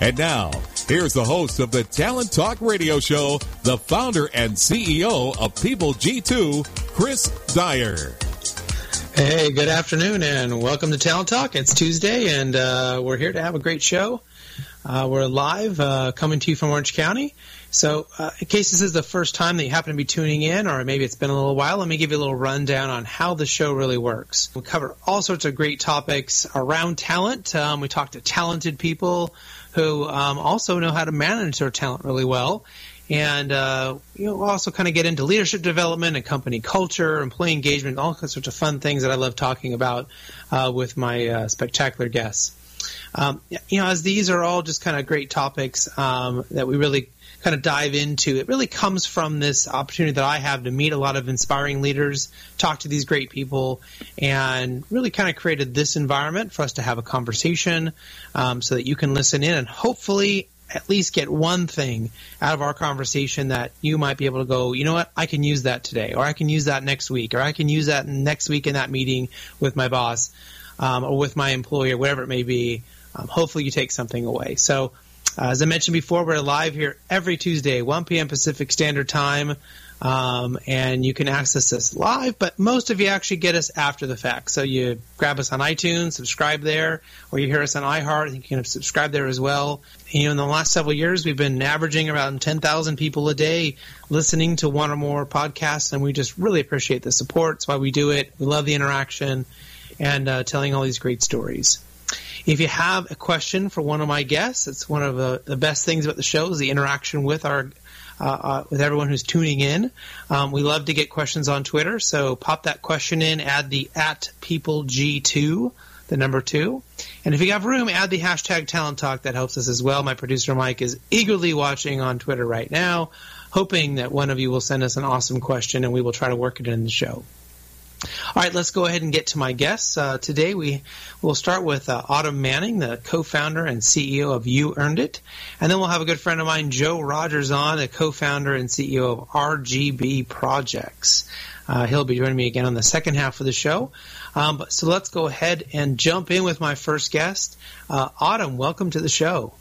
And now, here's the host of the Talent Talk Radio Show, the founder and CEO of People G2, Chris Dyer. Hey, good afternoon, and welcome to Talent Talk. It's Tuesday, and uh, we're here to have a great show. Uh, we're live, uh, coming to you from Orange County. So, uh, in case this is the first time that you happen to be tuning in, or maybe it's been a little while, let me give you a little rundown on how the show really works. We cover all sorts of great topics around talent. Um, we talk to talented people who um, also know how to manage their talent really well. And uh, you know, also kind of get into leadership development and company culture, employee engagement, all sorts of fun things that I love talking about uh, with my uh, spectacular guests. Um, you know, as these are all just kind of great topics um, that we really kind of dive into, it really comes from this opportunity that I have to meet a lot of inspiring leaders, talk to these great people, and really kind of created this environment for us to have a conversation um, so that you can listen in and hopefully at least get one thing out of our conversation that you might be able to go, you know what, I can use that today, or I can use that next week, or I can use that next week in that meeting with my boss um, or with my employer, whatever it may be. Um, hopefully, you take something away. So, uh, as I mentioned before, we're live here every Tuesday, 1 p.m. Pacific Standard Time. Um, and you can access us live, but most of you actually get us after the fact. So you grab us on iTunes, subscribe there, or you hear us on iHeart, and you can subscribe there as well. And, you know, in the last several years, we've been averaging around 10,000 people a day listening to one or more podcasts, and we just really appreciate the support. It's why we do it. We love the interaction and uh, telling all these great stories. If you have a question for one of my guests, it's one of the, the best things about the show is the interaction with our uh, uh, with everyone who's tuning in. Um, we love to get questions on Twitter, so pop that question in, add the at people G2, the number two. And if you have room, add the hashtag Talent Talk. That helps us as well. My producer Mike is eagerly watching on Twitter right now, hoping that one of you will send us an awesome question and we will try to work it in the show. All right, let's go ahead and get to my guests. Uh, today we will start with uh, Autumn Manning, the co-founder and CEO of You Earned It, and then we'll have a good friend of mine, Joe Rogers, on, the co-founder and CEO of RGB Projects. Uh, he'll be joining me again on the second half of the show. Um, but, so let's go ahead and jump in with my first guest, uh, Autumn. Welcome to the show.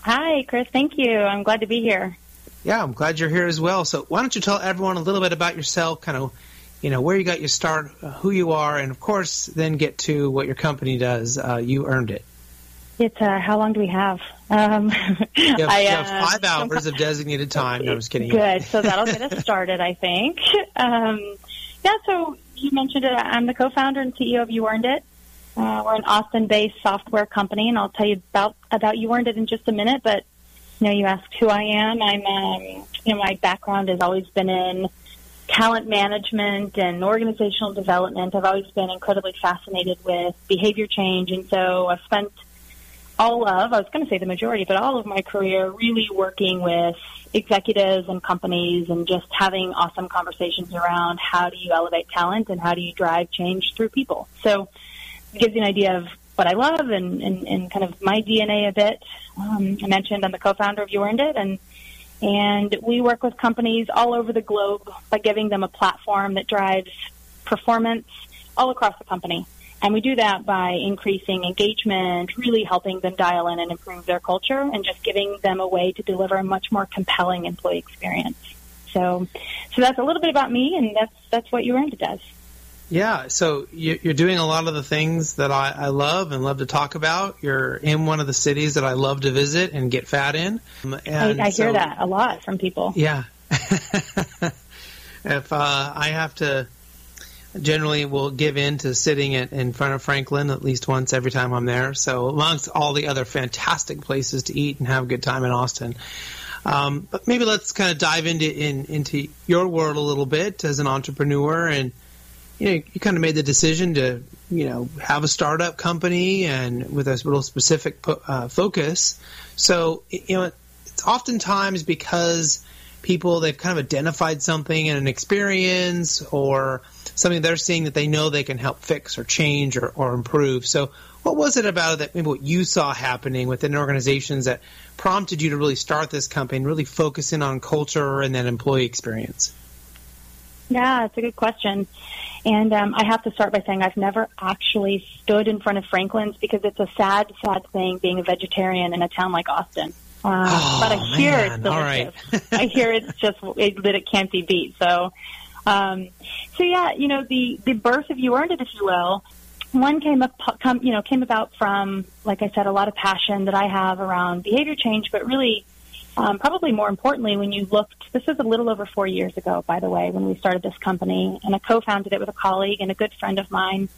Hi, Chris. Thank you. I'm glad to be here. Yeah, I'm glad you're here as well. So why don't you tell everyone a little bit about yourself, kind of you know where you got your start, who you are, and of course, then get to what your company does. Uh, you earned it. It's uh, how long do we have? Um, you have, I, you have uh, five hours of designated time. No, I'm just kidding. Good. So that'll get us started, I think. Um, yeah. So you mentioned it. I'm the co-founder and CEO of You Earned It. Uh, we're an Austin-based software company, and I'll tell you about about You Earned It in just a minute. But you know, you asked who I am. I'm, um, you know, my background has always been in talent management and organizational development. I've always been incredibly fascinated with behavior change, and so I've spent all of, I was going to say the majority, but all of my career really working with executives and companies and just having awesome conversations around how do you elevate talent and how do you drive change through people. So it gives you an idea of what I love and, and, and kind of my DNA a bit. Um, I mentioned I'm the co-founder of You Earned It, and and we work with companies all over the globe by giving them a platform that drives performance all across the company. And we do that by increasing engagement, really helping them dial in and improve their culture, and just giving them a way to deliver a much more compelling employee experience. So, so that's a little bit about me, and that's that's what You Earned It does. Yeah, so you're doing a lot of the things that I, I, love and love to talk about. You're in one of the cities that I love to visit and get fat in. And I, I so, hear that a lot from people. Yeah. if uh, I have to, generally will give in to sitting at, in front of Franklin at least once every time I'm there. So amongst all the other fantastic places to eat and have a good time in Austin. Um, but maybe let's kind of dive into in, into your world a little bit as an entrepreneur, and you know, you kind of made the decision to you know have a startup company and with a little specific uh, focus. So you know, it's oftentimes because people they've kind of identified something in an experience or something they're seeing that they know they can help fix or change or, or improve. So what was it about that maybe what you saw happening within organizations that prompted you to really start this company and really focus in on culture and then employee experience? Yeah, it's a good question. And um, I have to start by saying I've never actually stood in front of Franklin's because it's a sad, sad thing being a vegetarian in a town like Austin. Uh, oh, but I hear man. it's delicious. I hear it's just it, that it can't be beat. So, um, so yeah, you know the the birth of you earned it, if you will, one came up, come, you know, came about from, like I said, a lot of passion that I have around behavior change, but really, um, probably more importantly, when you looked, this was a little over four years ago, by the way, when we started this company, and I co-founded it with a colleague and a good friend of mine,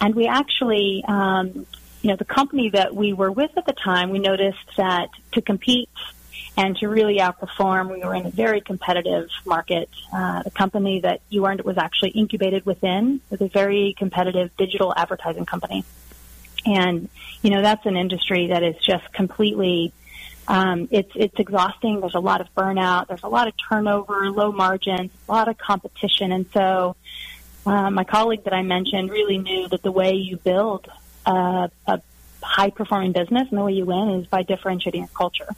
and we actually, um, you know, the company that we were with at the time, we noticed that to compete and to really outperform. We were in a very competitive market. Uh, the company that you earned was actually incubated within was a very competitive digital advertising company. And, you know, that's an industry that is just completely, um, it's, it's exhausting. There's a lot of burnout. There's a lot of turnover, low margins, a lot of competition. And so, uh, my colleague that I mentioned really knew that the way you build a, a high performing business and the way you win is by differentiating your culture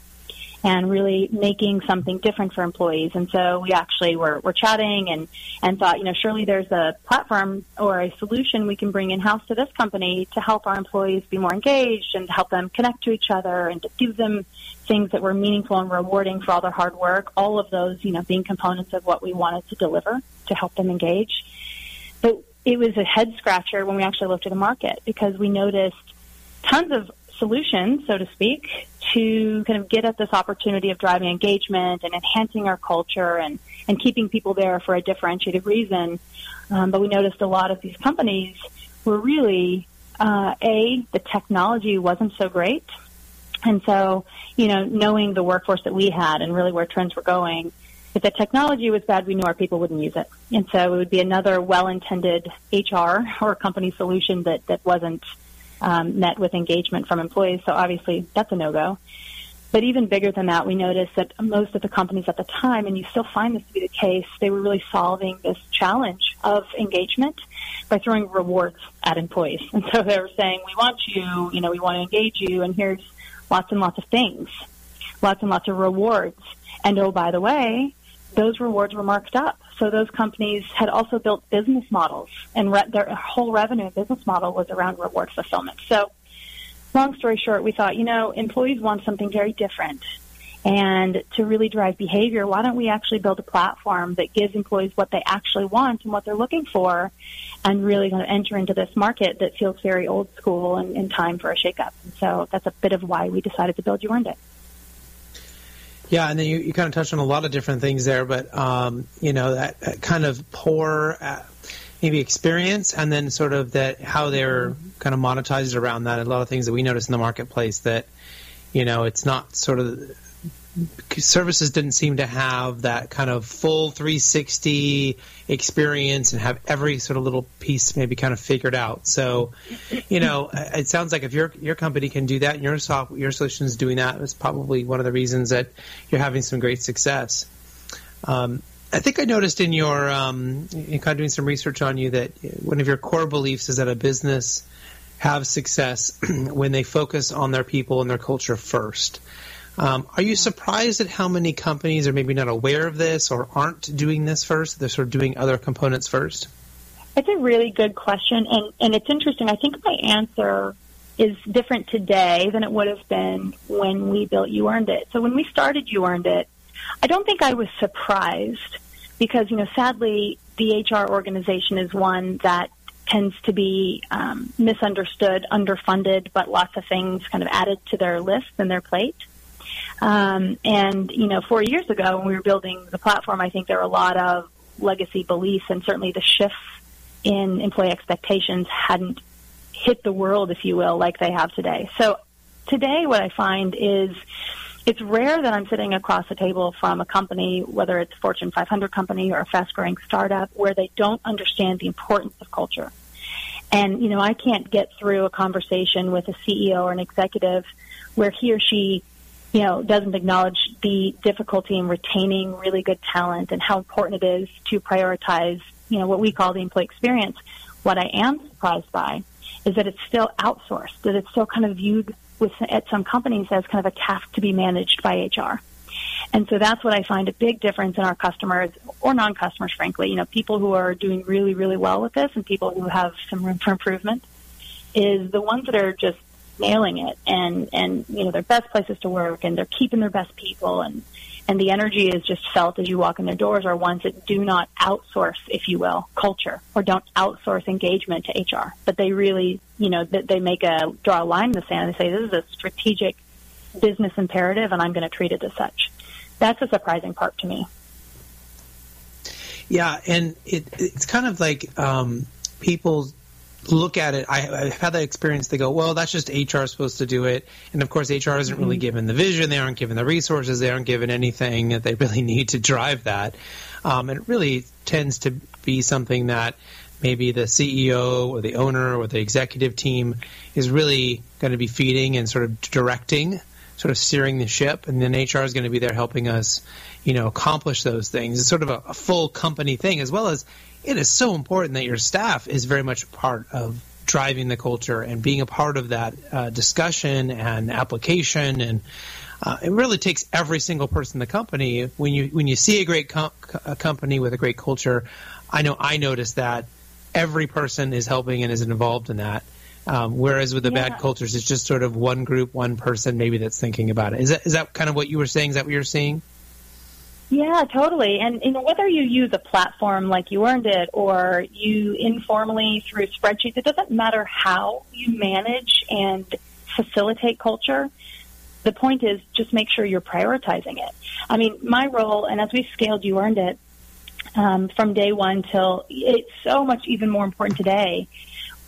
and really making something different for employees. And so we actually were, were chatting and, and thought, you know, surely there's a platform or a solution we can bring in house to this company to help our employees be more engaged and to help them connect to each other and to give them things that were meaningful and rewarding for all their hard work. All of those, you know, being components of what we wanted to deliver to help them engage. But it was a head scratcher when we actually looked at the market because we noticed tons of solutions, so to speak, to kind of get at this opportunity of driving engagement and enhancing our culture and, and keeping people there for a differentiated reason. Um, but we noticed a lot of these companies were really, uh, A, the technology wasn't so great. And so, you know, knowing the workforce that we had and really where trends were going, if the technology was bad, we knew our people wouldn't use it. And so it would be another well-intended HR or company solution that, that wasn't um, met with engagement from employees. So obviously that's a no-go. But even bigger than that, we noticed that most of the companies at the time, and you still find this to be the case, they were really solving this challenge of engagement by throwing rewards at employees. And so they were saying, we want you, you know, we want to engage you, and here's lots and lots of things, lots and lots of rewards. And oh, by the way, those rewards were marked up. So those companies had also built business models, and re- their whole revenue business model was around reward fulfillment. So, long story short, we thought, you know, employees want something very different. And to really drive behavior, why don't we actually build a platform that gives employees what they actually want and what they're looking for and really going to enter into this market that feels very old school and, and time for a shakeup. So that's a bit of why we decided to build You Earned It. Yeah, and then you, you kind of touched on a lot of different things there, but um, you know that, that, kind of poor uh, maybe experience, and then sort of that how they're kind of monetized around that. A lot of things that we notice in the marketplace that you know it's not sort of services didn't seem to have that kind of full 360 experience and have every sort of little piece maybe kind of figured out. So, you know, it sounds like if your your company can do that and your soft, your solution is doing that, it's probably one of the reasons that you're having some great success. Um, I think I noticed in your um, in kind of doing some research on you that one of your core beliefs is that a business have success when they focus on their people and their culture first. Um, are you surprised at how many companies are maybe not aware of this or aren't doing this first? They're sort of doing other components first? It's a really good question, and, and it's interesting. I think my answer is different today than it would have been when we built You Earned It. So when we started You Earned It, I don't think I was surprised because, you know, sadly, the HR organization is one that tends to be um, misunderstood, underfunded, but lots of things kind of added to their list and their plate. Um, and, you know, four years ago when we were building the platform, I think there were a lot of legacy beliefs and certainly the shifts in employee expectations hadn't hit the world, if you will, like they have today. So today what I find is it's rare that I'm sitting across the table from a company, whether it's a Fortune 500 company or a fast growing startup, where they don't understand the importance of culture. And, you know, I can't get through a conversation with a CEO or an executive where he or she, you know, doesn't acknowledge the difficulty in retaining really good talent and how important it is to prioritize, you know, what we call the employee experience. What I am surprised by is that it's still outsourced, that it's still kind of viewed with at some companies as kind of a task to be managed by HR. And so that's what I find a big difference in our customers or non-customers, frankly, you know, people who are doing really, really well with this and people who have some room for improvement is the ones that are just nailing it and, and, you know, their best places to work and they're keeping their best people and, and the energy is just felt as you walk in their doors are ones that do not outsource, if you will, culture or don't outsource engagement to HR, but they really, you know, that they make a draw a line in the sand and they say this is a strategic business imperative and I'm going to treat it as such. That's a surprising part to me. Yeah, and it, it's kind of like um, people look at it. I, have had that experience. They go, well, that's just HR supposed to do it. And of course, HR isn't really mm-hmm. given the vision. They aren't given the resources. They aren't given anything that they really need to drive that. Um, and it really tends to be something that maybe the CEO or the owner or the executive team is really going to be feeding and sort of directing sort of steering the ship, and then HR is going to be there helping us, you know, accomplish those things. It's sort of a, a full company thing, as well as it is so important that your staff is very much part of driving the culture and being a part of that uh, discussion and application and uh, it really takes every single person in the company when you when you see a great com- a company with a great culture i know i notice that every person is helping and is involved in that um, whereas with the yeah. bad cultures, it's just sort of one group, one person maybe that's thinking about it. Is that is that kind of what you were saying? Is that what you're seeing? Yeah, totally. And you know, whether you use a platform like you earned it or you informally through spreadsheets, it doesn't matter how you manage and facilitate culture. The point is just make sure you're prioritizing it. I mean, my role, and as we scaled, you earned it um, from day one till it's so much even more important today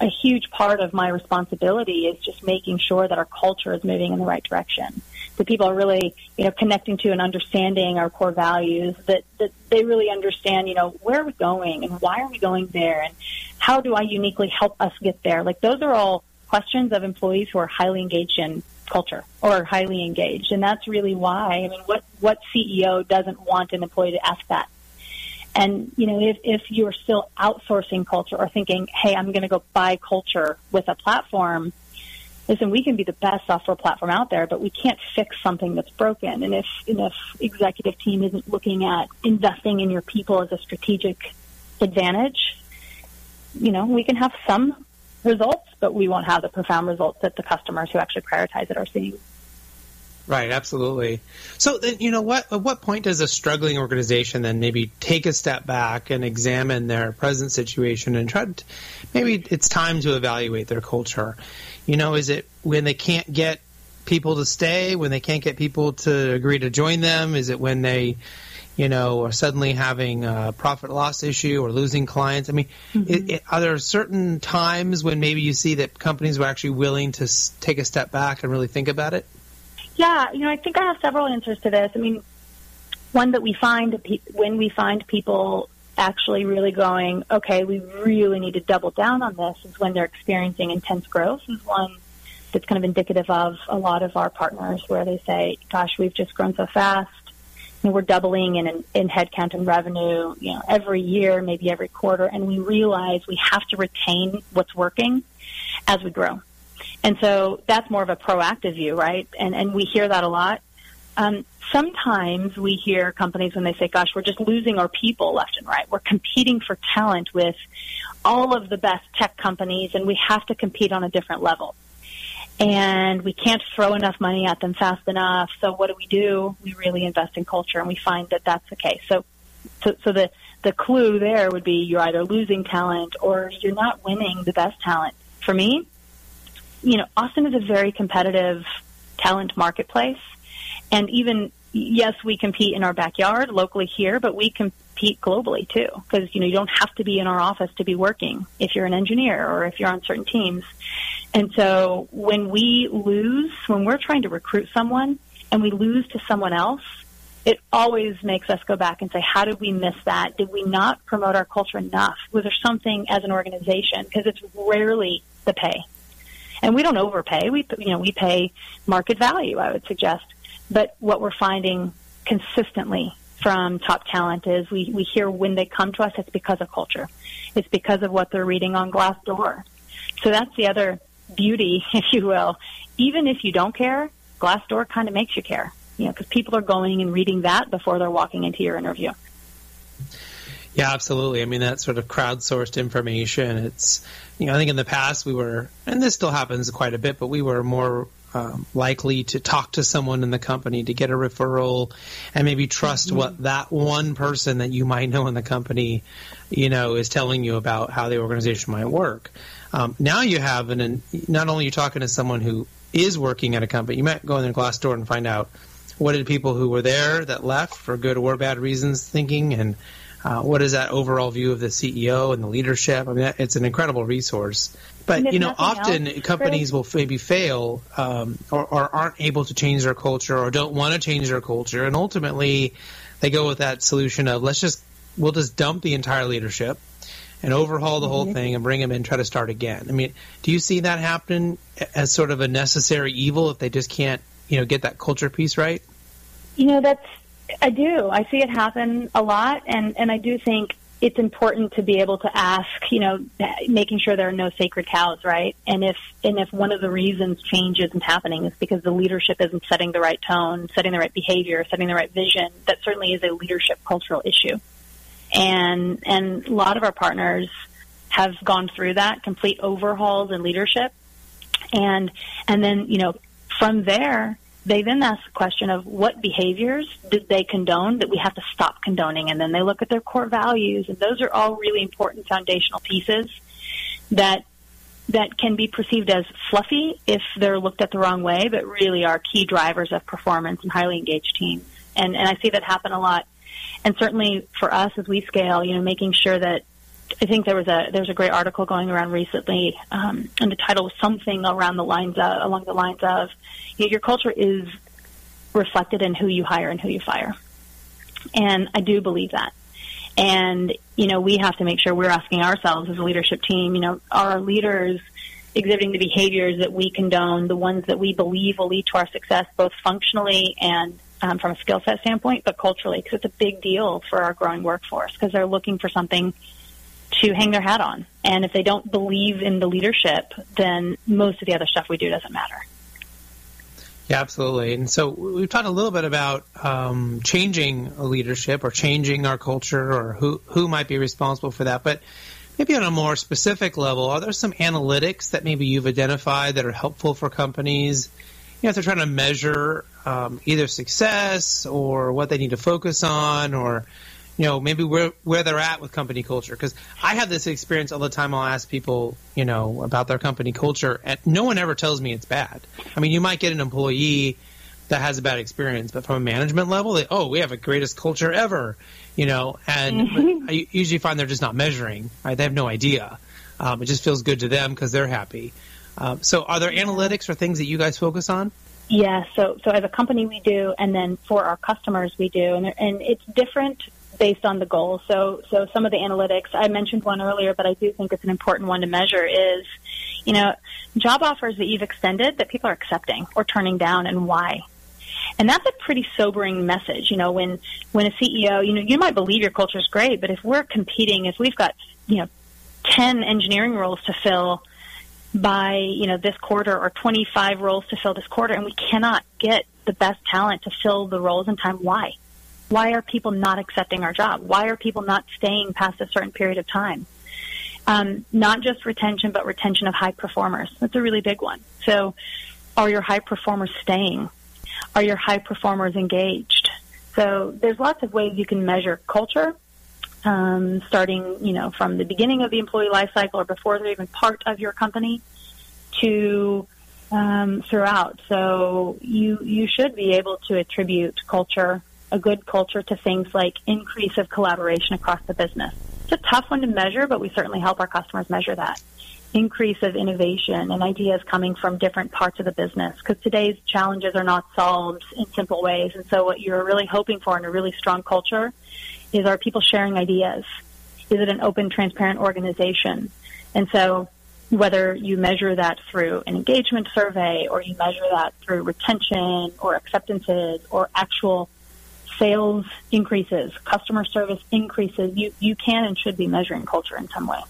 a huge part of my responsibility is just making sure that our culture is moving in the right direction. That people are really, you know, connecting to and understanding our core values. That that they really understand, you know, where are we going and why are we going there, and how do I uniquely help us get there. Like those are all questions of employees who are highly engaged in culture or highly engaged, and that's really why. I mean, what what CEO doesn't want an employee to ask that? And, you know, if, if you're still outsourcing culture or thinking, hey, I'm going to go buy culture with a platform, listen, we can be the best software platform out there, but we can't fix something that's broken. And if, and if executive team isn't looking at investing in your people as a strategic advantage, you know, we can have some results, but we won't have the profound results that the customers who actually prioritize it are seeing. Right, absolutely. So then, you know, what at what point does a struggling organization then maybe take a step back and examine their present situation and try to maybe it's time to evaluate their culture. You know, is it when they can't get people to stay, when they can't get people to agree to join them? Is it when they, you know, are suddenly having a profit loss issue or losing clients? I mean, mm-hmm. it, it, are there certain times when maybe you see that companies are actually willing to take a step back and really think about it? Yeah, you know, I think I have several answers to this. I mean, one that we find when we find people actually really going, okay, we really need to double down on this is when they're experiencing intense growth is one that's kind of indicative of a lot of our partners where they say, gosh, we've just grown so fast. Know, we're doubling in, in headcount and revenue, you know, every year, maybe every quarter, and we realize we have to retain what's working as we grow. And so that's more of a proactive view, right? And, and we hear that a lot. Um, sometimes we hear companies when they say, gosh, we're just losing our people left and right. We're competing for talent with all of the best tech companies and we have to compete on a different level. And we can't throw enough money at them fast enough. So what do we do? We really invest in culture and we find that that's the case. So, so, so the, the clue there would be you're either losing talent or you're not winning the best talent. For me, you know, Austin is a very competitive talent marketplace. And even, yes, we compete in our backyard locally here, but we compete globally too, because you know you don't have to be in our office to be working if you're an engineer or if you're on certain teams. And so when we lose, when we're trying to recruit someone and we lose to someone else, it always makes us go back and say, how did we miss that? Did we not promote our culture enough? Was there something as an organization? Because it's rarely the pay. And we don't overpay. We, you know, we pay market value, I would suggest. But what we're finding consistently from top talent is we, we hear when they come to us, it's because of culture. It's because of what they're reading on Glassdoor. So that's the other beauty, if you will. Even if you don't care, Glassdoor kind of makes you care you know, because people are going and reading that before they're walking into your interview. Yeah, absolutely. I mean, that sort of crowdsourced information. It's, you know, I think in the past we were, and this still happens quite a bit, but we were more um, likely to talk to someone in the company to get a referral and maybe trust mm-hmm. what that one person that you might know in the company, you know, is telling you about how the organization might work. Um, now you have an, not only you're talking to someone who is working at a company, you might go in the Glassdoor and find out what did people who were there that left for good or bad reasons thinking, and uh, what is that overall view of the CEO and the leadership? I mean, it's an incredible resource. But you know, often else, companies Chris? will maybe fail um, or, or aren't able to change their culture or don't want to change their culture, and ultimately they go with that solution of let's just we'll just dump the entire leadership and overhaul the whole mm-hmm. thing and bring them in and try to start again. I mean, do you see that happen as sort of a necessary evil if they just can't you know get that culture piece right? You know, that's I do. I see it happen a lot, and and I do think it's important to be able to ask. You know, making sure there are no sacred cows, right? And if and if one of the reasons change isn't happening is because the leadership isn't setting the right tone, setting the right behavior, setting the right vision, that certainly is a leadership cultural issue. And and a lot of our partners have gone through that complete overhauls in leadership, and and then you know from there they then ask the question of what behaviors did they condone that we have to stop condoning? And then they look at their core values and those are all really important foundational pieces that that can be perceived as fluffy if they're looked at the wrong way but really are key drivers of performance and highly engaged teams. And and I see that happen a lot. And certainly for us as we scale you know making sure that I think there was a there was a great article going around recently, um, and the title was something around the lines of, along the lines of, you know, your culture is reflected in who you hire and who you fire, and I do believe that. And you know, we have to make sure we're asking ourselves as a leadership team, you know, are our leaders exhibiting the behaviors that we condone, the ones that we believe will lead to our success, both functionally and um, from a skill set standpoint, but culturally, because it's a big deal for our growing workforce because they're looking for something to hang their hat on. And if they don't believe in the leadership, then most of the other stuff we do doesn't matter. Yeah, absolutely. And so we've talked a little bit about um, changing leadership or changing our culture or who, who might be responsible for that. But maybe on a more specific level, are there some analytics that maybe you've identified that are helpful for companies? You know, if they're trying to measure um, either success or what they need to focus on or you know, maybe where where they're at with company culture. Because I have this experience all the time. I'll ask people, you know, about their company culture, and no one ever tells me it's bad. I mean, you might get an employee that has a bad experience, but from a management level, they, oh, we have a greatest culture ever, you know. And mm-hmm. I usually find they're just not measuring. Right? They have no idea. Um, it just feels good to them because they're happy. Um, so, are there analytics or things that you guys focus on? Yeah, so so as a company we do, and then for our customers we do, and and it's different based on the goal. So, so some of the analytics, I mentioned one earlier, but I do think it's an important one to measure is, you know, job offers that you've extended that people are accepting or turning down and why. And that's a pretty sobering message, you know, when, when a CEO, you know, you might believe your culture is great, but if we're competing, if we've got, you know, 10 engineering roles to fill by, you know, this quarter or 25 roles to fill this quarter and we cannot get the best talent to fill the roles in time, why? Why are people not accepting our job? Why are people not staying past a certain period of time? Um, not just retention, but retention of high performers. That's a really big one. So, are your high performers staying? Are your high performers engaged? So, there's lots of ways you can measure culture, um, starting, you know, from the beginning of the employee life cycle or before they're even part of your company to um, throughout. So, you you should be able to attribute culture a good culture to things like increase of collaboration across the business. It's a tough one to measure, but we certainly help our customers measure that. Increase of innovation and ideas coming from different parts of the business because today's challenges are not solved in simple ways. And so what you're really hoping for in a really strong culture is are people sharing ideas? Is it an open, transparent organization? And so whether you measure that through an engagement survey or you measure that through retention or acceptances or actual sales increases, customer service increases, you, you can and should be measuring culture in some way.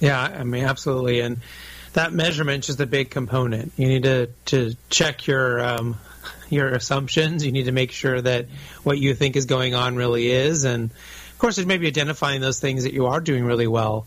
Yeah, I mean, absolutely. And that measurement is a big component. You need to, to check your um, your assumptions. You need to make sure that what you think is going on really is. And of course, there's maybe identifying those things that you are doing really well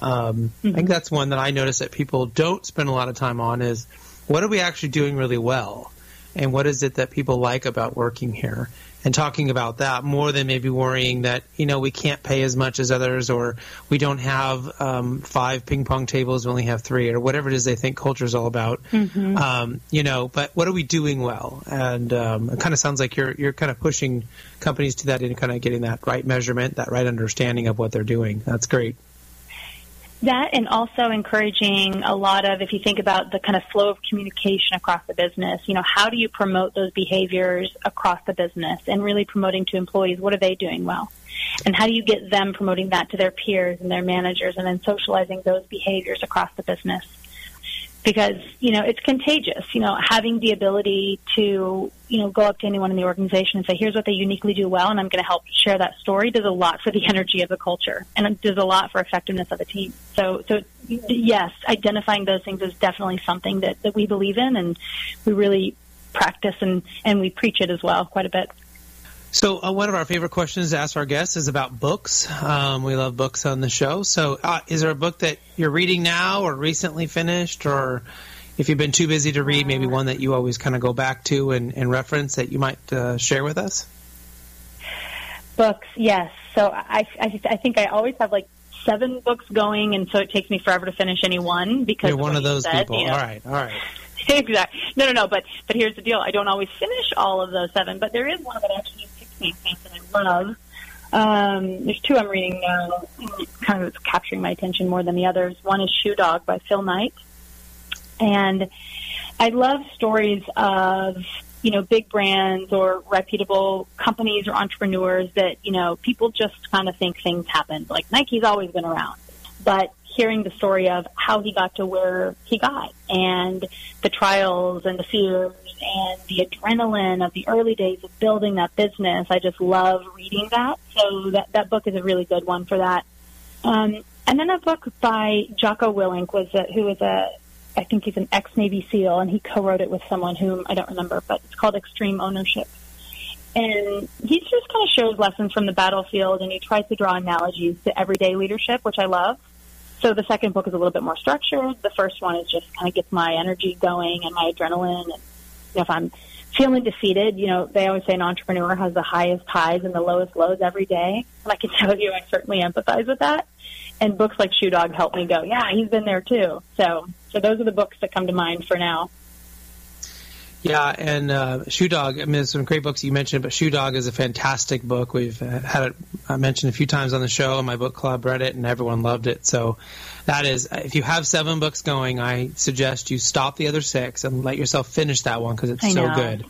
um, mm-hmm. I think that's one that I notice that people don't spend a lot of time on is what are we actually doing really well? And what is it that people like about working here? And talking about that more than maybe worrying that, you know, we can't pay as much as others or we don't have um, five ping pong tables, we only have three or whatever it is they think culture is all about. Mm-hmm. Um, you know, but what are we doing well? And um, it kind of sounds like you're, you're kind of pushing companies to that and kind of getting that right measurement, that right understanding of what they're doing. That's great. That and also encouraging a lot of, if you think about the kind of flow of communication across the business, you know, how do you promote those behaviors across the business and really promoting to employees what are they doing well? And how do you get them promoting that to their peers and their managers and then socializing those behaviors across the business? Because you know it's contagious. You know, having the ability to you know go up to anyone in the organization and say, "Here's what they uniquely do well," and I'm going to help share that story does a lot for the energy of the culture and it does a lot for effectiveness of a team. So, so yes, identifying those things is definitely something that that we believe in and we really practice and and we preach it as well quite a bit. So, uh, one of our favorite questions to ask our guests is about books. Um, we love books on the show. So, uh, is there a book that you're reading now or recently finished, or if you've been too busy to read, maybe one that you always kind of go back to and, and reference that you might uh, share with us? Books, yes. So, I, I, I think I always have like seven books going, and so it takes me forever to finish any one because you're one of those said, people. You know, all right, all right. exactly. No, no, no. But but here's the deal. I don't always finish all of those seven, but there is one that actually me that I love. Um, there's two I'm reading now, kind of capturing my attention more than the others. One is Shoe Dog by Phil Knight, and I love stories of you know big brands or reputable companies or entrepreneurs that you know people just kind of think things happen. Like Nike's always been around, but hearing the story of how he got to where he got and the trials and the fears and the adrenaline of the early days of building that business. I just love reading that. So that, that book is a really good one for that. Um, and then a book by Jocko Willink was a, who was a I think he's an ex Navy SEAL, and he co-wrote it with someone whom I don't remember, but it's called Extreme Ownership. And he just kind of shows lessons from the battlefield, and he tries to draw analogies to everyday leadership, which I love. So the second book is a little bit more structured. The first one is just kind of gets my energy going and my adrenaline and if I'm feeling defeated, you know, they always say an entrepreneur has the highest highs and the lowest lows every day. And I can tell you, I certainly empathize with that. And books like Shoe Dog help me go, yeah, he's been there too. So, so those are the books that come to mind for now. Yeah, and uh, Shoe Dog. I mean, some great books you mentioned, but Shoe Dog is a fantastic book. We've uh, had it I mentioned a few times on the show. And my book club read it, and everyone loved it. So that is, if you have seven books going, I suggest you stop the other six and let yourself finish that one because it's I so good.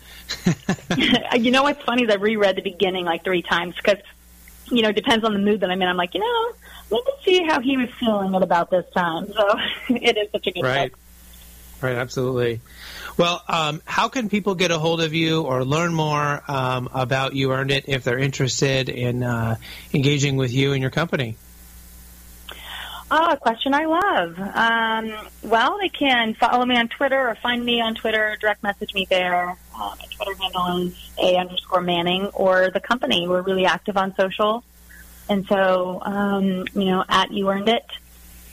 you know what's funny is I reread the beginning like three times because you know, it depends on the mood that I'm in. I'm like, you know, let me see how he was feeling at about this time. So it is such a good right. book. Right, absolutely. Well, um, how can people get a hold of you or learn more um, about You Earned It if they're interested in uh, engaging with you and your company? Oh, a question I love. Um, well, they can follow me on Twitter or find me on Twitter, direct message me there. Uh, my Twitter handle is A underscore Manning or the company. We're really active on social. And so, um, you know, at You Earned It.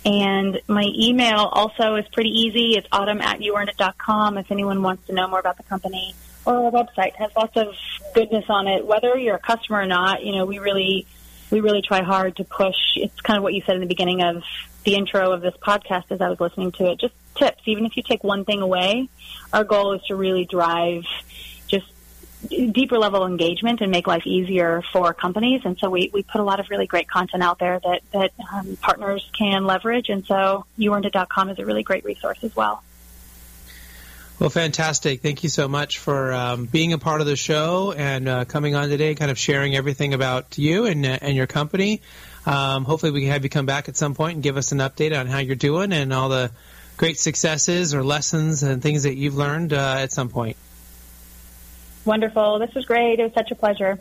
And my email also is pretty easy. It's autumn at youearnedit.com if anyone wants to know more about the company. Or our website has lots of goodness on it. Whether you're a customer or not, you know, we really, we really try hard to push. It's kind of what you said in the beginning of the intro of this podcast as I was listening to it. Just tips. Even if you take one thing away, our goal is to really drive deeper level engagement and make life easier for companies. And so we, we put a lot of really great content out there that, that um, partners can leverage. And so youearnedit.com is a really great resource as well. Well, fantastic. Thank you so much for um, being a part of the show and uh, coming on today, kind of sharing everything about you and, uh, and your company. Um, hopefully, we can have you come back at some point and give us an update on how you're doing and all the great successes or lessons and things that you've learned uh, at some point. Wonderful. This was great. It was such a pleasure.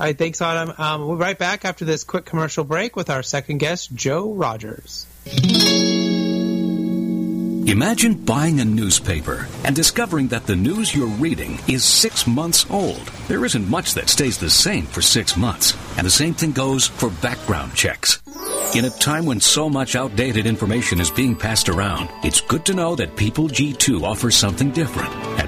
All right, thanks, Autumn. Um, we'll be right back after this quick commercial break with our second guest, Joe Rogers. Imagine buying a newspaper and discovering that the news you're reading is six months old. There isn't much that stays the same for six months. And the same thing goes for background checks. In a time when so much outdated information is being passed around, it's good to know that People G2 offers something different. At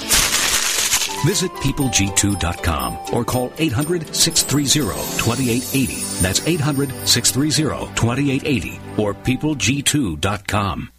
Visit peopleg2.com or call 800 630 2880. That's 800 630 2880 or peopleg2.com.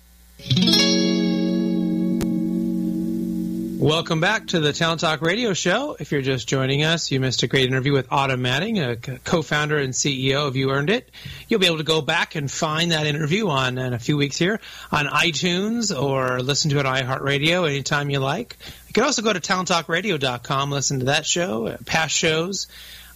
Welcome back to the Talent Talk Radio Show. If you're just joining us, you missed a great interview with Autumn Manning, a co-founder and CEO of You Earned It. You'll be able to go back and find that interview on in a few weeks here on iTunes or listen to it on iHeartRadio anytime you like. You can also go to talenttalkradio.com, listen to that show, uh, past shows.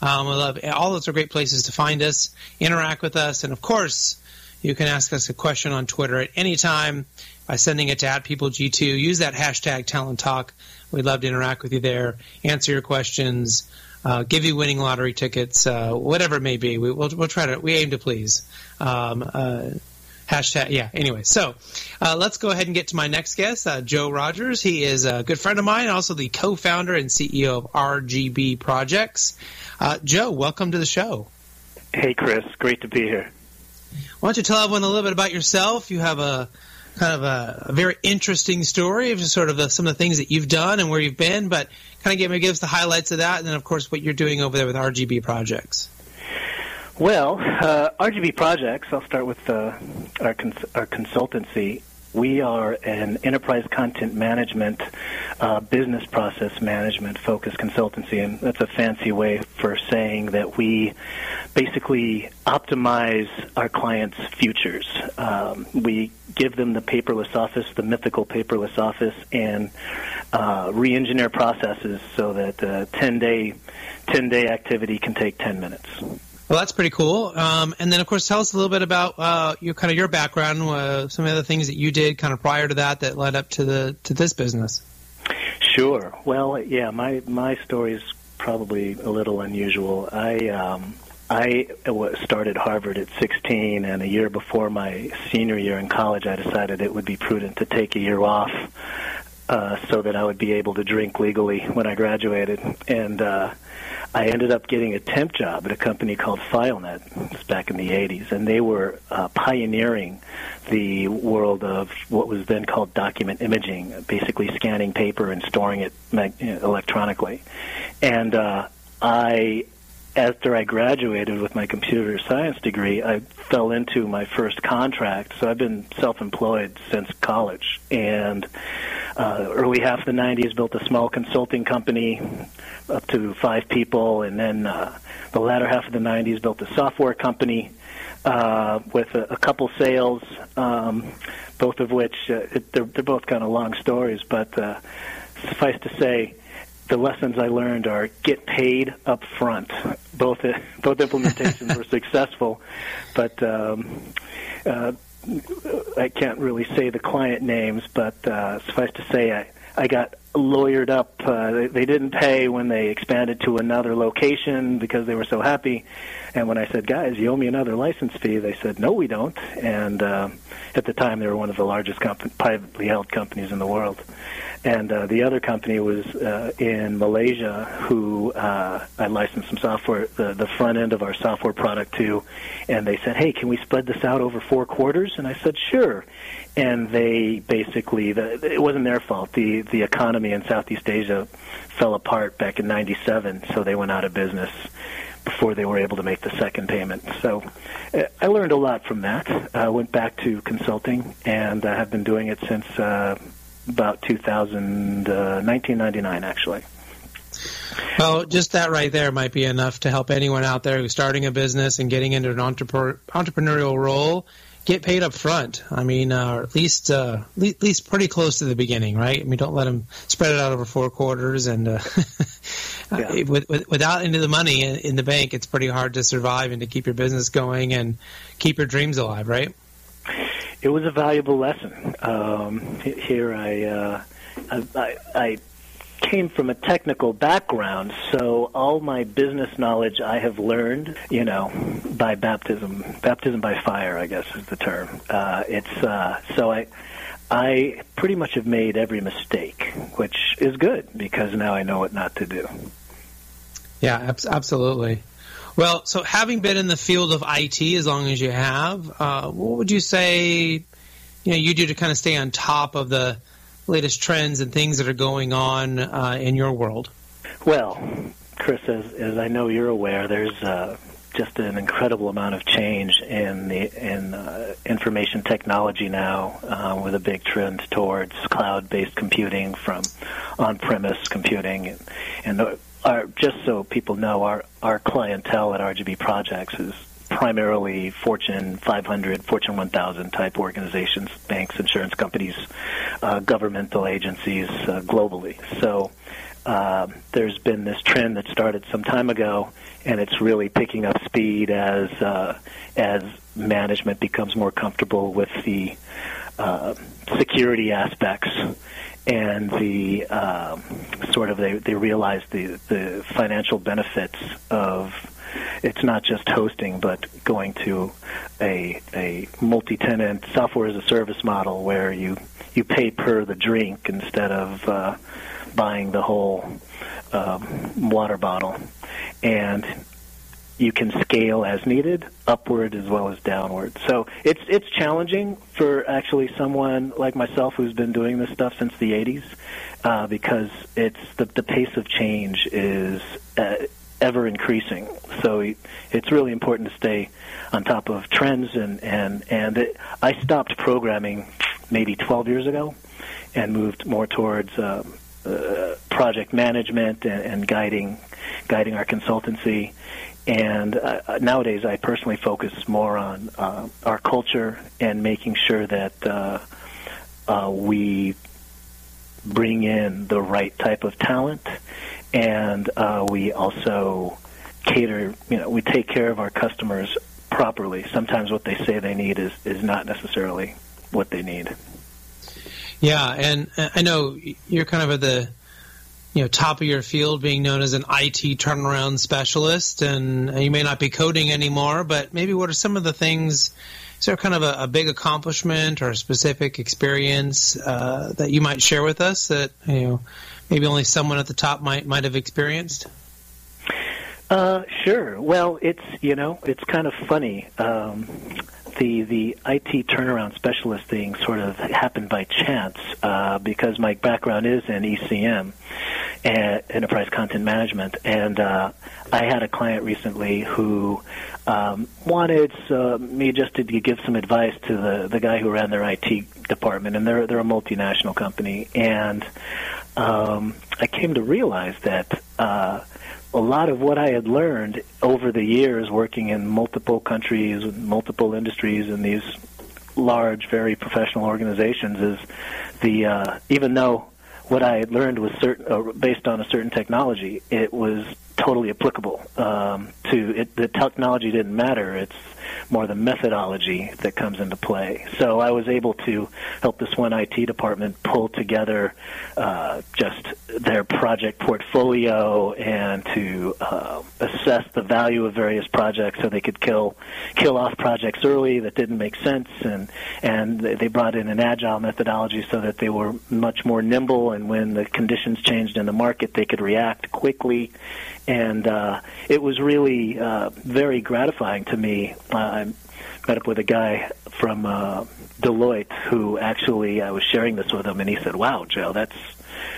Um, I love all those are great places to find us, interact with us, and of course, you can ask us a question on Twitter at any time by sending it to at peopleg2. Use that hashtag Talent Talk. We'd love to interact with you there, answer your questions, uh, give you winning lottery tickets, uh, whatever it may be. We, will we'll try to. We aim to please. Um, uh, hashtag yeah. Anyway, so uh, let's go ahead and get to my next guest, uh, Joe Rogers. He is a good friend of mine, also the co-founder and CEO of RGB Projects. Uh, Joe, welcome to the show. Hey, Chris. Great to be here. Why don't you tell everyone a little bit about yourself? You have a kind of a, a very interesting story of just sort of the, some of the things that you've done and where you've been, but kind of give, me give us the highlights of that, and then of course what you're doing over there with RGB Projects. Well, uh, RGB Projects. I'll start with uh, our cons- our consultancy. We are an enterprise content management, uh, business process management focused consultancy, and that's a fancy way for saying that we basically optimize our clients' futures. Um, we give them the paperless office, the mythical paperless office, and uh, re-engineer processes so that a 10 day 10 day activity can take 10 minutes. Well, that's pretty cool. Um, and then, of course, tell us a little bit about uh, your kind of your background, uh, some of the things that you did kind of prior to that that led up to the to this business. Sure. Well, yeah, my my story is probably a little unusual. I um, I started Harvard at 16, and a year before my senior year in college, I decided it would be prudent to take a year off uh, so that I would be able to drink legally when I graduated. And uh, I ended up getting a temp job at a company called FileNet. It's back in the 80s, and they were uh, pioneering the world of what was then called document imaging, basically scanning paper and storing it electronically. And uh, I after I graduated with my computer science degree, I fell into my first contract. So I've been self-employed since college, and uh, early half of the '90s built a small consulting company up to five people, and then uh, the latter half of the '90s built a software company uh, with a, a couple sales, um, both of which uh, it, they're, they're both kind of long stories, but uh, suffice to say the lessons I learned are get paid up front. Both both implementations were successful, but um, uh, I can't really say the client names. But uh, suffice to say, I I got lawyered up. Uh, they, they didn't pay when they expanded to another location because they were so happy. And when I said, "Guys, you owe me another license fee," they said, "No, we don't." And uh, at the time, they were one of the largest comp- privately held companies in the world and uh, the other company was uh, in Malaysia, who uh, I licensed some software, the, the front end of our software product to, and they said, "Hey, can we spread this out over four quarters?" And I said, "Sure." And they basically, the, it wasn't their fault. the The economy in Southeast Asia fell apart back in '97, so they went out of business before they were able to make the second payment. So uh, I learned a lot from that. I went back to consulting and I have been doing it since uh, about 2000, uh, 1999 actually. Well, just that right there might be enough to help anyone out there who's starting a business and getting into an entrepreneur, entrepreneurial role get paid up front. I mean, uh, at least uh, at least pretty close to the beginning, right? I mean, don't let them spread it out over four quarters, and uh, yeah. with, with, without into the money in, in the bank, it's pretty hard to survive and to keep your business going and keep your dreams alive, right? It was a valuable lesson. Um, here, I, uh, I, I came from a technical background, so all my business knowledge I have learned, you know, by baptism, baptism by fire, I guess is the term. Uh, it's uh, so I. I pretty much have made every mistake, which is good because now I know what not to do. Yeah, absolutely. Well, so having been in the field of IT as long as you have, uh, what would you say you know you do to kind of stay on top of the latest trends and things that are going on uh, in your world? Well, Chris, as, as I know you're aware, there's uh, just an incredible amount of change in the in uh, information technology now, uh, with a big trend towards cloud-based computing from on-premise computing, and, and our, just so people know, our our clientele at RGB Projects is primarily Fortune 500, Fortune 1000 type organizations, banks, insurance companies, uh, governmental agencies uh, globally. So uh, there's been this trend that started some time ago, and it's really picking up speed as uh, as management becomes more comfortable with the uh, security aspects and the um, sort of they, they realize the the financial benefits of it's not just hosting, but going to a a multi-tenant software as a service model where you you pay per the drink instead of uh, buying the whole um, water bottle, and you can scale as needed, upward as well as downward. So it's it's challenging for actually someone like myself who's been doing this stuff since the 80s, uh, because it's the the pace of change is uh, ever increasing. So it's really important to stay on top of trends. And and and it, I stopped programming maybe 12 years ago, and moved more towards uh, uh, project management and, and guiding guiding our consultancy. And uh, uh nowadays, I personally focus more on uh, our culture and making sure that uh, uh, we bring in the right type of talent and uh, we also cater. You know, we take care of our customers properly. Sometimes what they say they need is is not necessarily what they need. Yeah, and I know you're kind of at the you know top of your field, being known as an IT turnaround specialist, and you may not be coding anymore, but maybe what are some of the things? Is there kind of a, a big accomplishment or a specific experience uh, that you might share with us that you know maybe only someone at the top might might have experienced? Uh, sure. Well, it's you know it's kind of funny. Um, the the IT turnaround specialist thing sort of happened by chance uh, because my background is in ECM, and enterprise content management, and uh, I had a client recently who um, wanted uh, me just to give some advice to the the guy who ran their IT department, and they're they're a multinational company, and um, I came to realize that uh, a lot of what I had learned over the years working in multiple countries, and multiple industries, in these large, very professional organizations is the uh, even though what I had learned was certain, uh, based on a certain technology, it was totally applicable um, to it. The technology didn't matter. It's more the methodology that comes into play. So I was able to help this one IT department pull together uh, just their project portfolio and to uh, assess the value of various projects so they could kill kill off projects early that didn't make sense and and they brought in an agile methodology so that they were much more nimble and when the conditions changed in the market they could react quickly and uh, it was really uh, very gratifying to me. I met up with a guy from uh, Deloitte who actually I was sharing this with him, and he said, "Wow, Joe, that's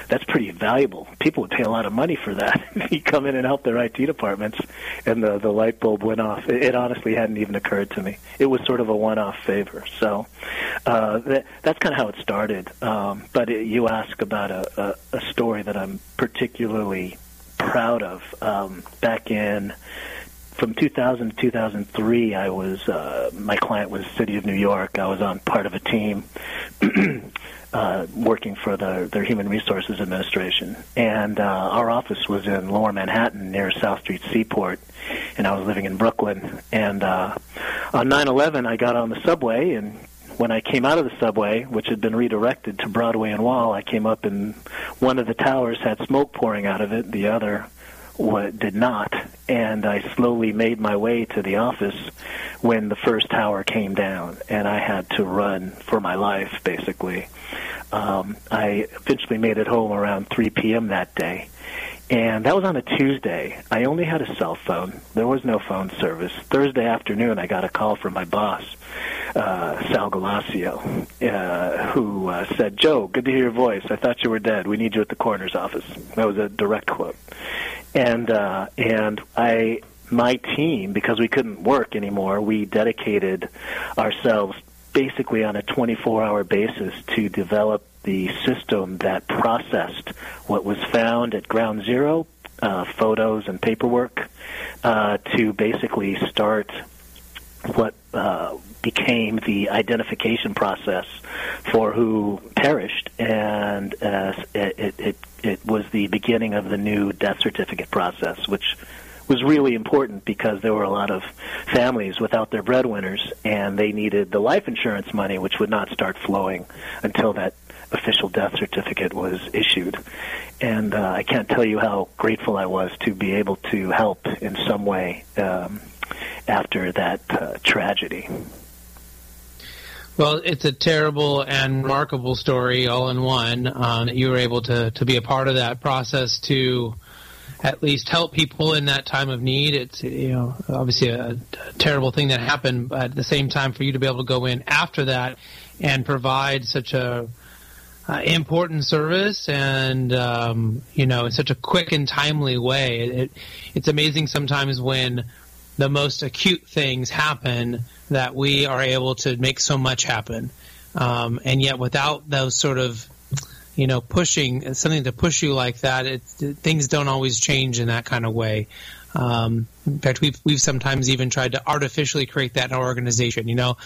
that's pretty valuable. People would pay a lot of money for that. you come in and help their IT departments, and the the light bulb went off. It, it honestly hadn't even occurred to me. It was sort of a one-off favor. So uh, that, that's kind of how it started. Um, but it, you ask about a, a, a story that I'm particularly proud of. Um, back in from 2000 to 2003, I was uh, my client was City of New York. I was on part of a team uh, working for the, their Human Resources Administration, and uh, our office was in Lower Manhattan near South Street Seaport, and I was living in Brooklyn. And uh, on 9/11, I got on the subway and when I came out of the subway, which had been redirected to Broadway and Wall, I came up and one of the towers had smoke pouring out of it. The other what did not, and I slowly made my way to the office when the first tower came down, and I had to run for my life, basically. Um, I eventually made it home around 3 p.m. that day, and that was on a Tuesday. I only had a cell phone. There was no phone service. Thursday afternoon, I got a call from my boss, uh, Sal Galacio, uh, who uh, said, Joe, good to hear your voice. I thought you were dead. We need you at the coroner's office. That was a direct quote. And, uh, and I, my team, because we couldn't work anymore, we dedicated ourselves basically on a 24 hour basis to develop the system that processed what was found at ground zero, uh, photos and paperwork, uh, to basically start what uh, became the identification process for who perished, and uh, it, it, it was the beginning of the new death certificate process, which was really important because there were a lot of families without their breadwinners, and they needed the life insurance money, which would not start flowing until that official death certificate was issued. And uh, I can't tell you how grateful I was to be able to help in some way um, after that uh, tragedy. Well, it's a terrible and remarkable story all in one. Um, that you were able to, to be a part of that process to at least help people in that time of need. It's you know obviously a, a terrible thing that happened, but at the same time, for you to be able to go in after that and provide such a uh, important service and um, you know in such a quick and timely way. It, it, it's amazing sometimes when the most acute things happen that we are able to make so much happen, um, and yet without those sort of you know pushing something to push you like that, it, things don't always change in that kind of way. Um, in fact, we've we've sometimes even tried to artificially create that in our organization. You know,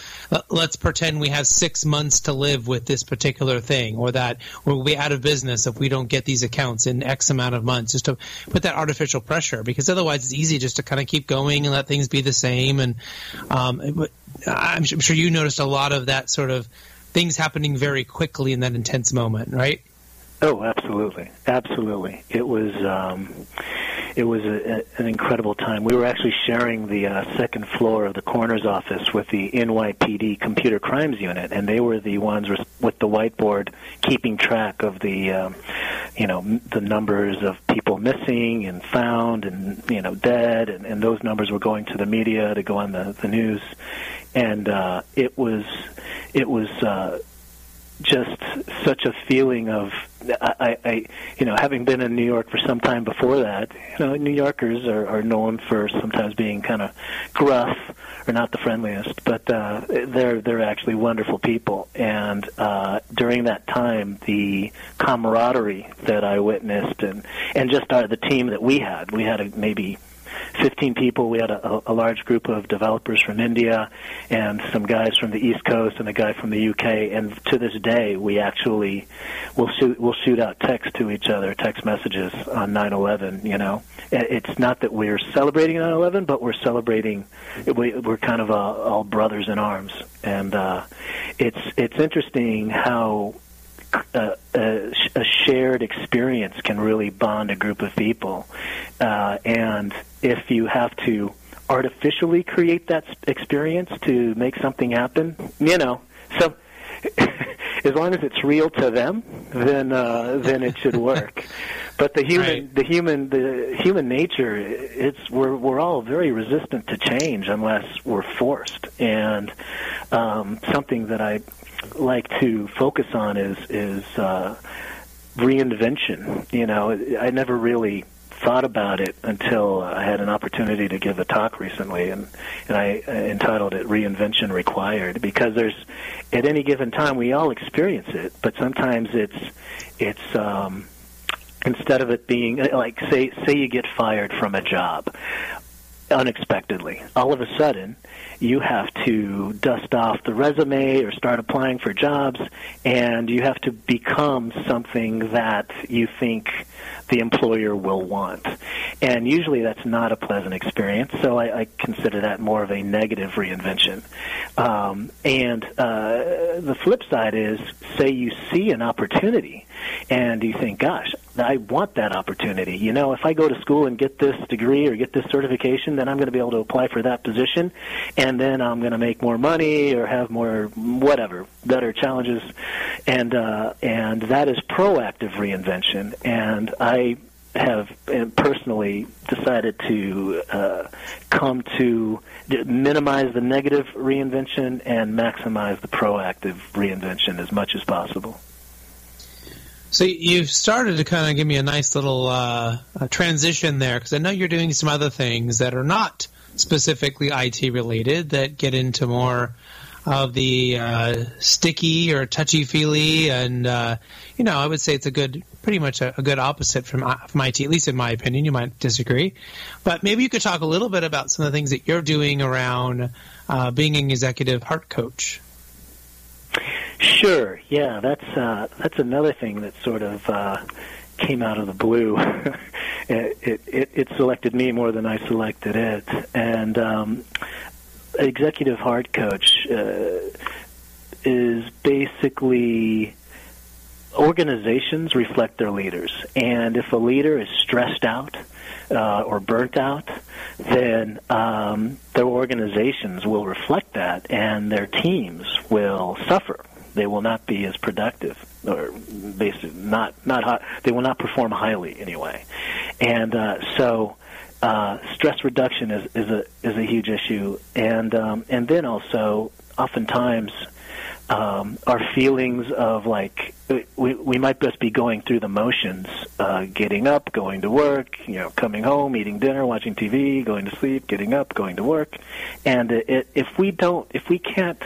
let's pretend we have six months to live with this particular thing, or that we'll be out of business if we don't get these accounts in X amount of months. Just to put that artificial pressure, because otherwise it's easy just to kind of keep going and let things be the same. And um, I'm sure you noticed a lot of that sort of things happening very quickly in that intense moment, right? Oh, absolutely, absolutely. It was um, it was a, a, an incredible time. We were actually sharing the uh, second floor of the coroner's office with the NYPD Computer Crimes Unit, and they were the ones with the whiteboard keeping track of the, um, you know, the numbers of people missing and found and you know dead, and, and those numbers were going to the media to go on the the news, and uh, it was it was. Uh, just such a feeling of I, I you know having been in New York for some time before that you know New Yorkers are, are known for sometimes being kind of gruff or not the friendliest but uh, they're they're actually wonderful people. And uh, during that time the camaraderie that I witnessed and and just our, the team that we had we had a, maybe 15 people. We had a, a large group of developers from India and some guys from the East Coast and a guy from the UK. And to this day, we actually will shoot we'll shoot out text to each other, text messages on 9/11. You know, it's not that we're celebrating 9/11, but we're celebrating. We're kind of uh, all brothers in arms, and uh, it's it's interesting how a, a, a, shared experience can really bond a group of people. Uh, and if you have to artificially create that experience to make something happen, you know, so as long as it's real to them, then uh, then it should work. but the human, right. the human, the human nature, it's we're we're all very resistant to change unless we're forced. And um, something that I like to focus on is is uh, reinvention. You know, I never really thought about it until I had an opportunity to give a talk recently, and and I entitled it "Reinvention Required" because there's at any given time we all experience it, but sometimes it's it's um, instead of it being like say say you get fired from a job unexpectedly, all of a sudden you have to dust off the resume or start applying for jobs, and you have to become something that you think the employer will want. And usually that's not a pleasant experience, so I, I consider that more of a negative reinvention. Um, and uh, the flip side is, say you see an opportunity and you think, gosh, I want that opportunity. You know, if I go to school and get this degree or get this certification, then I'm going to be able to apply for that position, and then I'm going to make more money or have more whatever better challenges, and uh, and that is proactive reinvention. And I have uh, personally decided to uh, come to minimize the negative reinvention and maximize the proactive reinvention as much as possible. So you've started to kind of give me a nice little uh, transition there because I know you're doing some other things that are not specifically IT related that get into more of the uh, sticky or touchy feely, and uh, you know I would say it's a good, pretty much a, a good opposite from uh, from IT, at least in my opinion. You might disagree, but maybe you could talk a little bit about some of the things that you're doing around uh, being an executive heart coach. Sure. Yeah, that's uh, that's another thing that sort of uh, came out of the blue. it, it, it selected me more than I selected it, and um, executive heart coach uh, is basically organizations reflect their leaders, and if a leader is stressed out uh, or burnt out, then um, their organizations will reflect that, and their teams will suffer they will not be as productive or basically not not hot, they will not perform highly anyway. And uh, so uh, stress reduction is, is a is a huge issue. And um, and then also oftentimes um, our feelings of like we we might just be going through the motions, uh, getting up, going to work, you know, coming home, eating dinner, watching TV, going to sleep, getting up, going to work, and it, if we don't, if we can't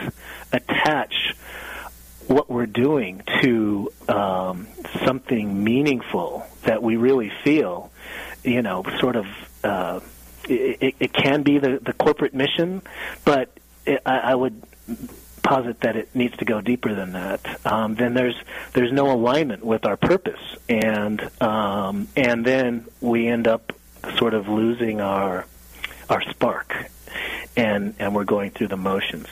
attach what we're doing to um, something meaningful that we really feel, you know, sort of. Uh, it, it can be the, the corporate mission, but it, I, I would posit that it needs to go deeper than that. Um, then there's there's no alignment with our purpose, and um, and then we end up sort of losing our our spark, and and we're going through the motions.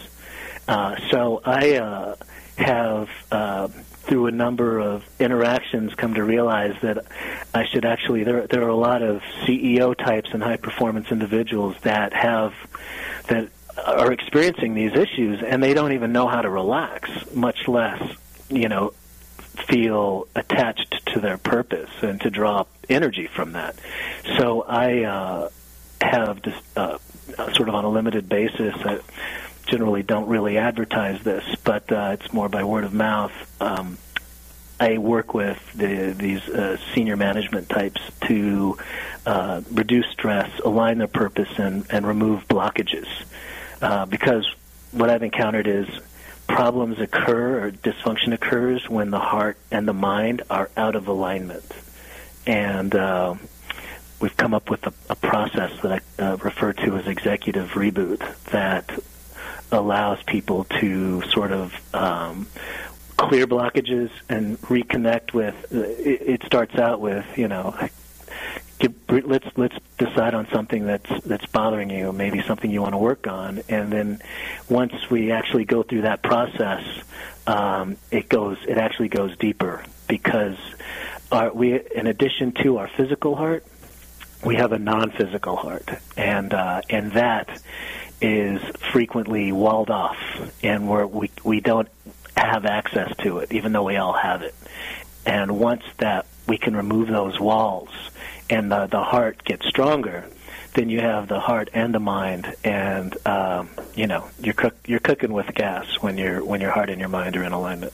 Uh, so I. Uh, have, uh, through a number of interactions, come to realize that I should actually. There, there are a lot of CEO types and high performance individuals that have that are experiencing these issues, and they don't even know how to relax, much less, you know, feel attached to their purpose and to draw energy from that. So I uh, have uh, sort of on a limited basis. Uh, generally don't really advertise this, but uh, it's more by word of mouth. Um, I work with the, these uh, senior management types to uh, reduce stress, align their purpose, and, and remove blockages. Uh, because what I've encountered is problems occur or dysfunction occurs when the heart and the mind are out of alignment. And uh, we've come up with a, a process that I uh, refer to as executive reboot that allows people to sort of um, clear blockages and reconnect with. Uh, it, it starts out with you know let's let's decide on something that's that's bothering you, maybe something you want to work on, and then once we actually go through that process, um, it goes it actually goes deeper because our, we in addition to our physical heart, we have a non-physical heart, and uh, and that is frequently walled off, and where we we don't have access to it, even though we all have it. And once that we can remove those walls and the, the heart gets stronger, then you have the heart and the mind, and um, you know you're cook, you're cooking with gas when your when your heart and your mind are in alignment.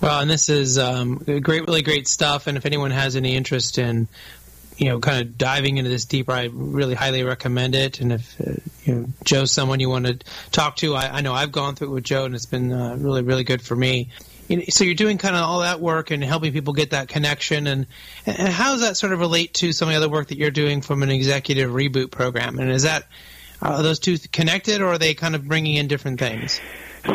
Well, and this is um, great, really great stuff. And if anyone has any interest in, you know, kind of diving into this deeper, I really highly recommend it. And if uh, you know Joe's someone you want to talk to, I, I, know I've gone through it with Joe, and it's been uh, really, really good for me. So you're doing kind of all that work and helping people get that connection. And, and how does that sort of relate to some of the other work that you're doing from an executive reboot program? And is that are those two connected or are they kind of bringing in different things?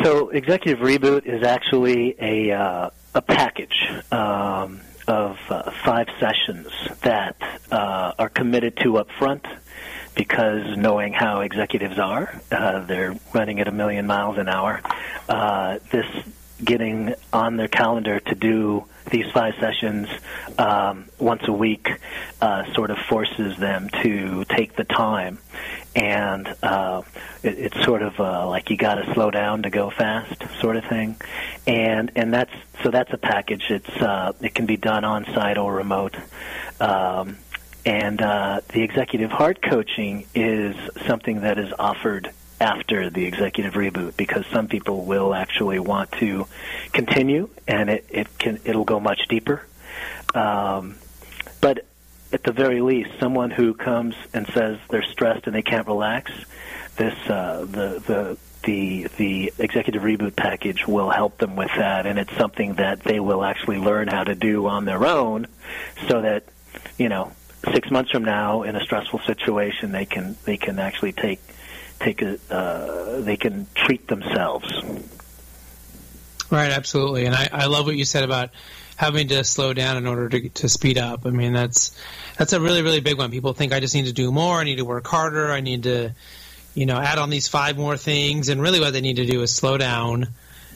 So executive reboot is actually a uh, a package. Um, of uh, five sessions that uh, are committed to up front because knowing how executives are, uh, they're running at a million miles an hour. Uh, this getting on their calendar to do these five sessions um, once a week uh, sort of forces them to take the time. And uh, it, it's sort of uh, like you got to slow down to go fast, sort of thing. And and that's so that's a package. It's uh, it can be done on site or remote. Um, and uh, the executive heart coaching is something that is offered after the executive reboot because some people will actually want to continue and it, it can it'll go much deeper. Um, but at the very least, someone who comes and says they're stressed and they can't relax, this uh, the the the the executive reboot package will help them with that, and it's something that they will actually learn how to do on their own, so that you know six months from now in a stressful situation they can they can actually take take a, uh, they can treat themselves. Right, absolutely, and I, I love what you said about having to slow down in order to to speed up. I mean, that's that's a really really big one. People think I just need to do more, I need to work harder, I need to, you know, add on these five more things, and really what they need to do is slow down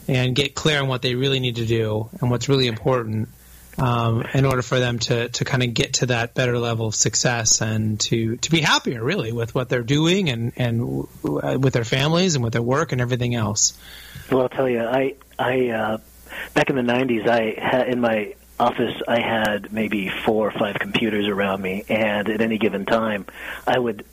and get clear on what they really need to do and what's really important um, in order for them to, to kind of get to that better level of success and to, to be happier really with what they're doing and, and with their families and with their work and everything else. Well, I'll tell you, I, I, uh, back in the 90s, I had in my office, I had maybe four or five computers around me, and at any given time, I would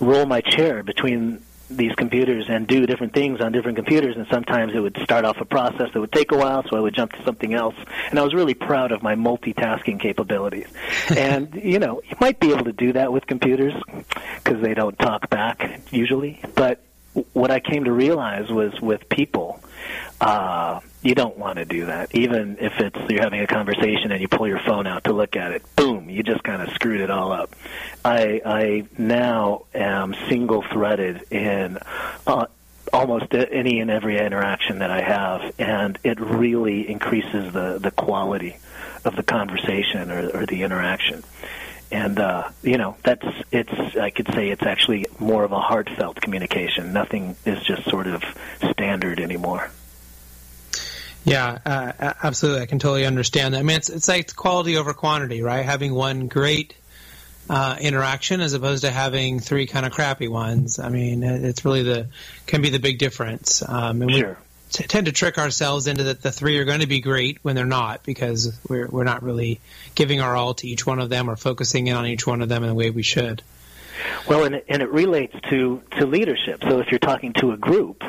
roll my chair between these computers and do different things on different computers and sometimes it would start off a process that would take a while so I would jump to something else. And I was really proud of my multitasking capabilities. And you know you might be able to do that with computers because they don't talk back usually but what I came to realize was with people uh, you don't want to do that. Even if it's you're having a conversation and you pull your phone out to look at it, boom, you just kind of screwed it all up. I I now am single threaded in uh, almost any and every interaction that I have, and it really increases the the quality of the conversation or, or the interaction. And uh, you know, that's it's. I could say it's actually more of a heartfelt communication. Nothing is just sort of standard anymore. Yeah, uh, absolutely. I can totally understand that. I mean, it's it's like quality over quantity, right? Having one great uh, interaction as opposed to having three kind of crappy ones. I mean, it's really the can be the big difference. Um, and sure. we t- tend to trick ourselves into that the three are going to be great when they're not because we're we're not really giving our all to each one of them or focusing in on each one of them in the way we should. Well, and it, and it relates to to leadership. So if you're talking to a group,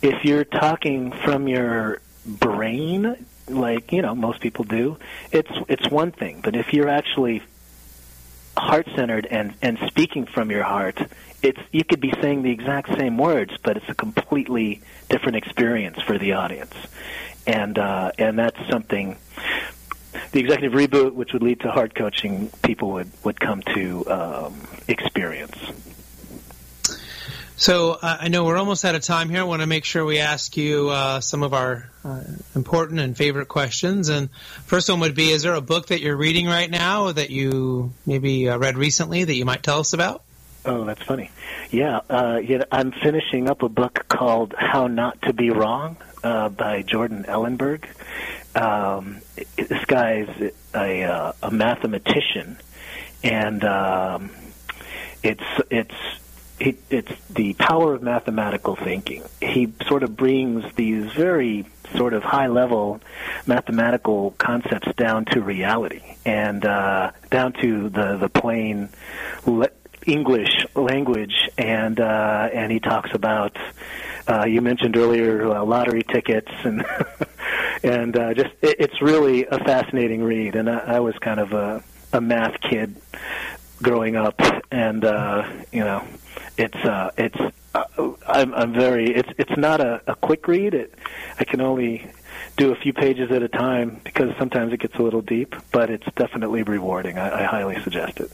if you're talking from your brain like you know most people do it's it's one thing but if you're actually heart centered and and speaking from your heart it's you could be saying the exact same words but it's a completely different experience for the audience and uh and that's something the executive reboot, which would lead to heart coaching, people would would come to um, experience. So uh, I know we're almost out of time here. I want to make sure we ask you uh, some of our uh, important and favorite questions. And first one would be: Is there a book that you're reading right now that you maybe uh, read recently that you might tell us about? Oh, that's funny. Yeah, uh, yeah, I'm finishing up a book called "How Not to Be Wrong" uh, by Jordan Ellenberg. Um, this guy's a, a, a mathematician, and um, it's it's it, it's the power of mathematical thinking. He sort of brings these very sort of high level mathematical concepts down to reality and uh, down to the the plain le- English language, and uh, and he talks about. Uh, you mentioned earlier uh, lottery tickets, and and uh, just it, it's really a fascinating read. And I, I was kind of a, a math kid growing up, and uh, you know, it's uh, it's uh, I'm, I'm very it's it's not a, a quick read. It I can only do a few pages at a time because sometimes it gets a little deep, but it's definitely rewarding. I, I highly suggest it.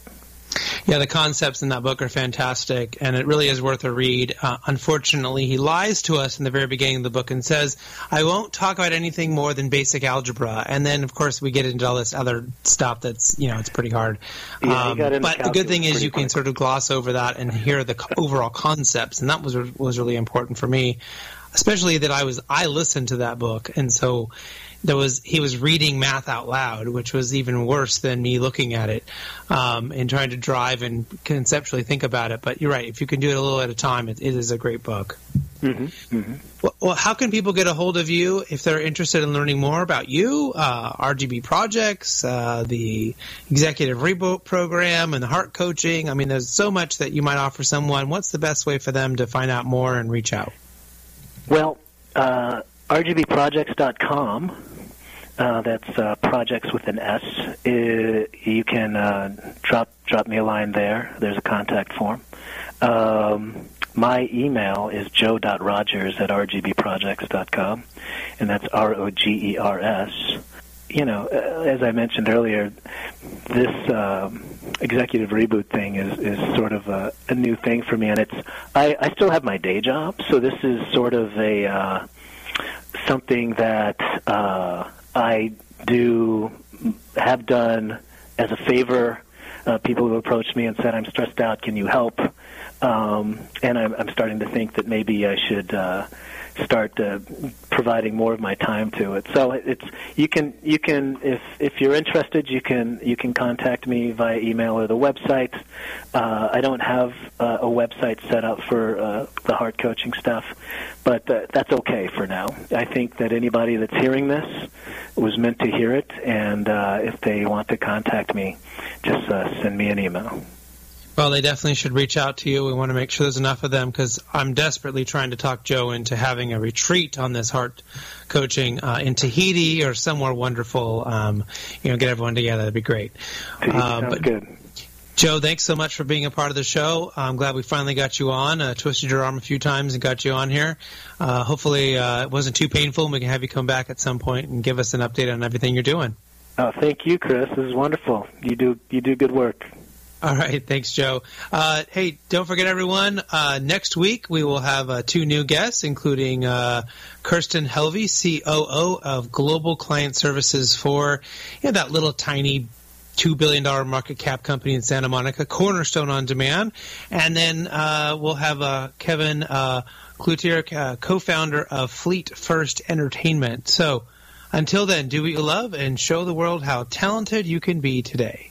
Yeah, the concepts in that book are fantastic, and it really is worth a read. Uh, unfortunately, he lies to us in the very beginning of the book and says, "I won't talk about anything more than basic algebra." And then, of course, we get into all this other stuff that's you know it's pretty hard. Yeah, um, but the good thing is you quick. can sort of gloss over that and hear the overall concepts, and that was was really important for me, especially that I was I listened to that book, and so there was he was reading math out loud, which was even worse than me looking at it um, and trying to drive and conceptually think about it. But you're right; if you can do it a little at a time, it, it is a great book. Mm-hmm. Mm-hmm. Well, well, how can people get a hold of you if they're interested in learning more about you, uh, RGB projects, uh, the executive reboot program, and the heart coaching? I mean, there's so much that you might offer someone. What's the best way for them to find out more and reach out? Well, uh, rgbprojects.com. Uh, that's uh, projects with an S. Uh, you can uh, drop drop me a line there. There's a contact form. Um, my email is joe.rogers at rgbprojects.com, and that's R O G E R S. You know, uh, as I mentioned earlier, this um, executive reboot thing is, is sort of a, a new thing for me, and it's I, I still have my day job, so this is sort of a uh, something that I do have done as a favor. Uh, people who approached me and said, "I'm stressed out. Can you help?" Um, and I'm, I'm starting to think that maybe I should uh, start uh, providing more of my time to it. So it's you can you can if if you're interested, you can you can contact me via email or the website. Uh, I don't have uh, a website set up for uh, the heart coaching stuff, but uh, that's okay for now. I think that anybody that's hearing this was meant to hear it, and uh, if they want to contact me, just uh, send me an email. Well, they definitely should reach out to you. We want to make sure there's enough of them because I'm desperately trying to talk Joe into having a retreat on this heart coaching uh, in Tahiti or somewhere wonderful. Um, you know, get everyone together. That'd be great. Uh, but, good. Joe, thanks so much for being a part of the show. I'm glad we finally got you on. Uh, twisted your arm a few times and got you on here. Uh, hopefully, uh, it wasn't too painful, and we can have you come back at some point and give us an update on everything you're doing. Oh, thank you, Chris. This is wonderful. You do you do good work. All right, thanks, Joe. Uh, hey, don't forget, everyone. Uh, next week we will have uh, two new guests, including uh, Kirsten Helvey, COO of Global Client Services for you know, that little tiny two billion dollar market cap company in Santa Monica, Cornerstone OnDemand, and then uh, we'll have uh, Kevin uh, Cloutier, co-founder of Fleet First Entertainment. So. Until then, do what you love and show the world how talented you can be today.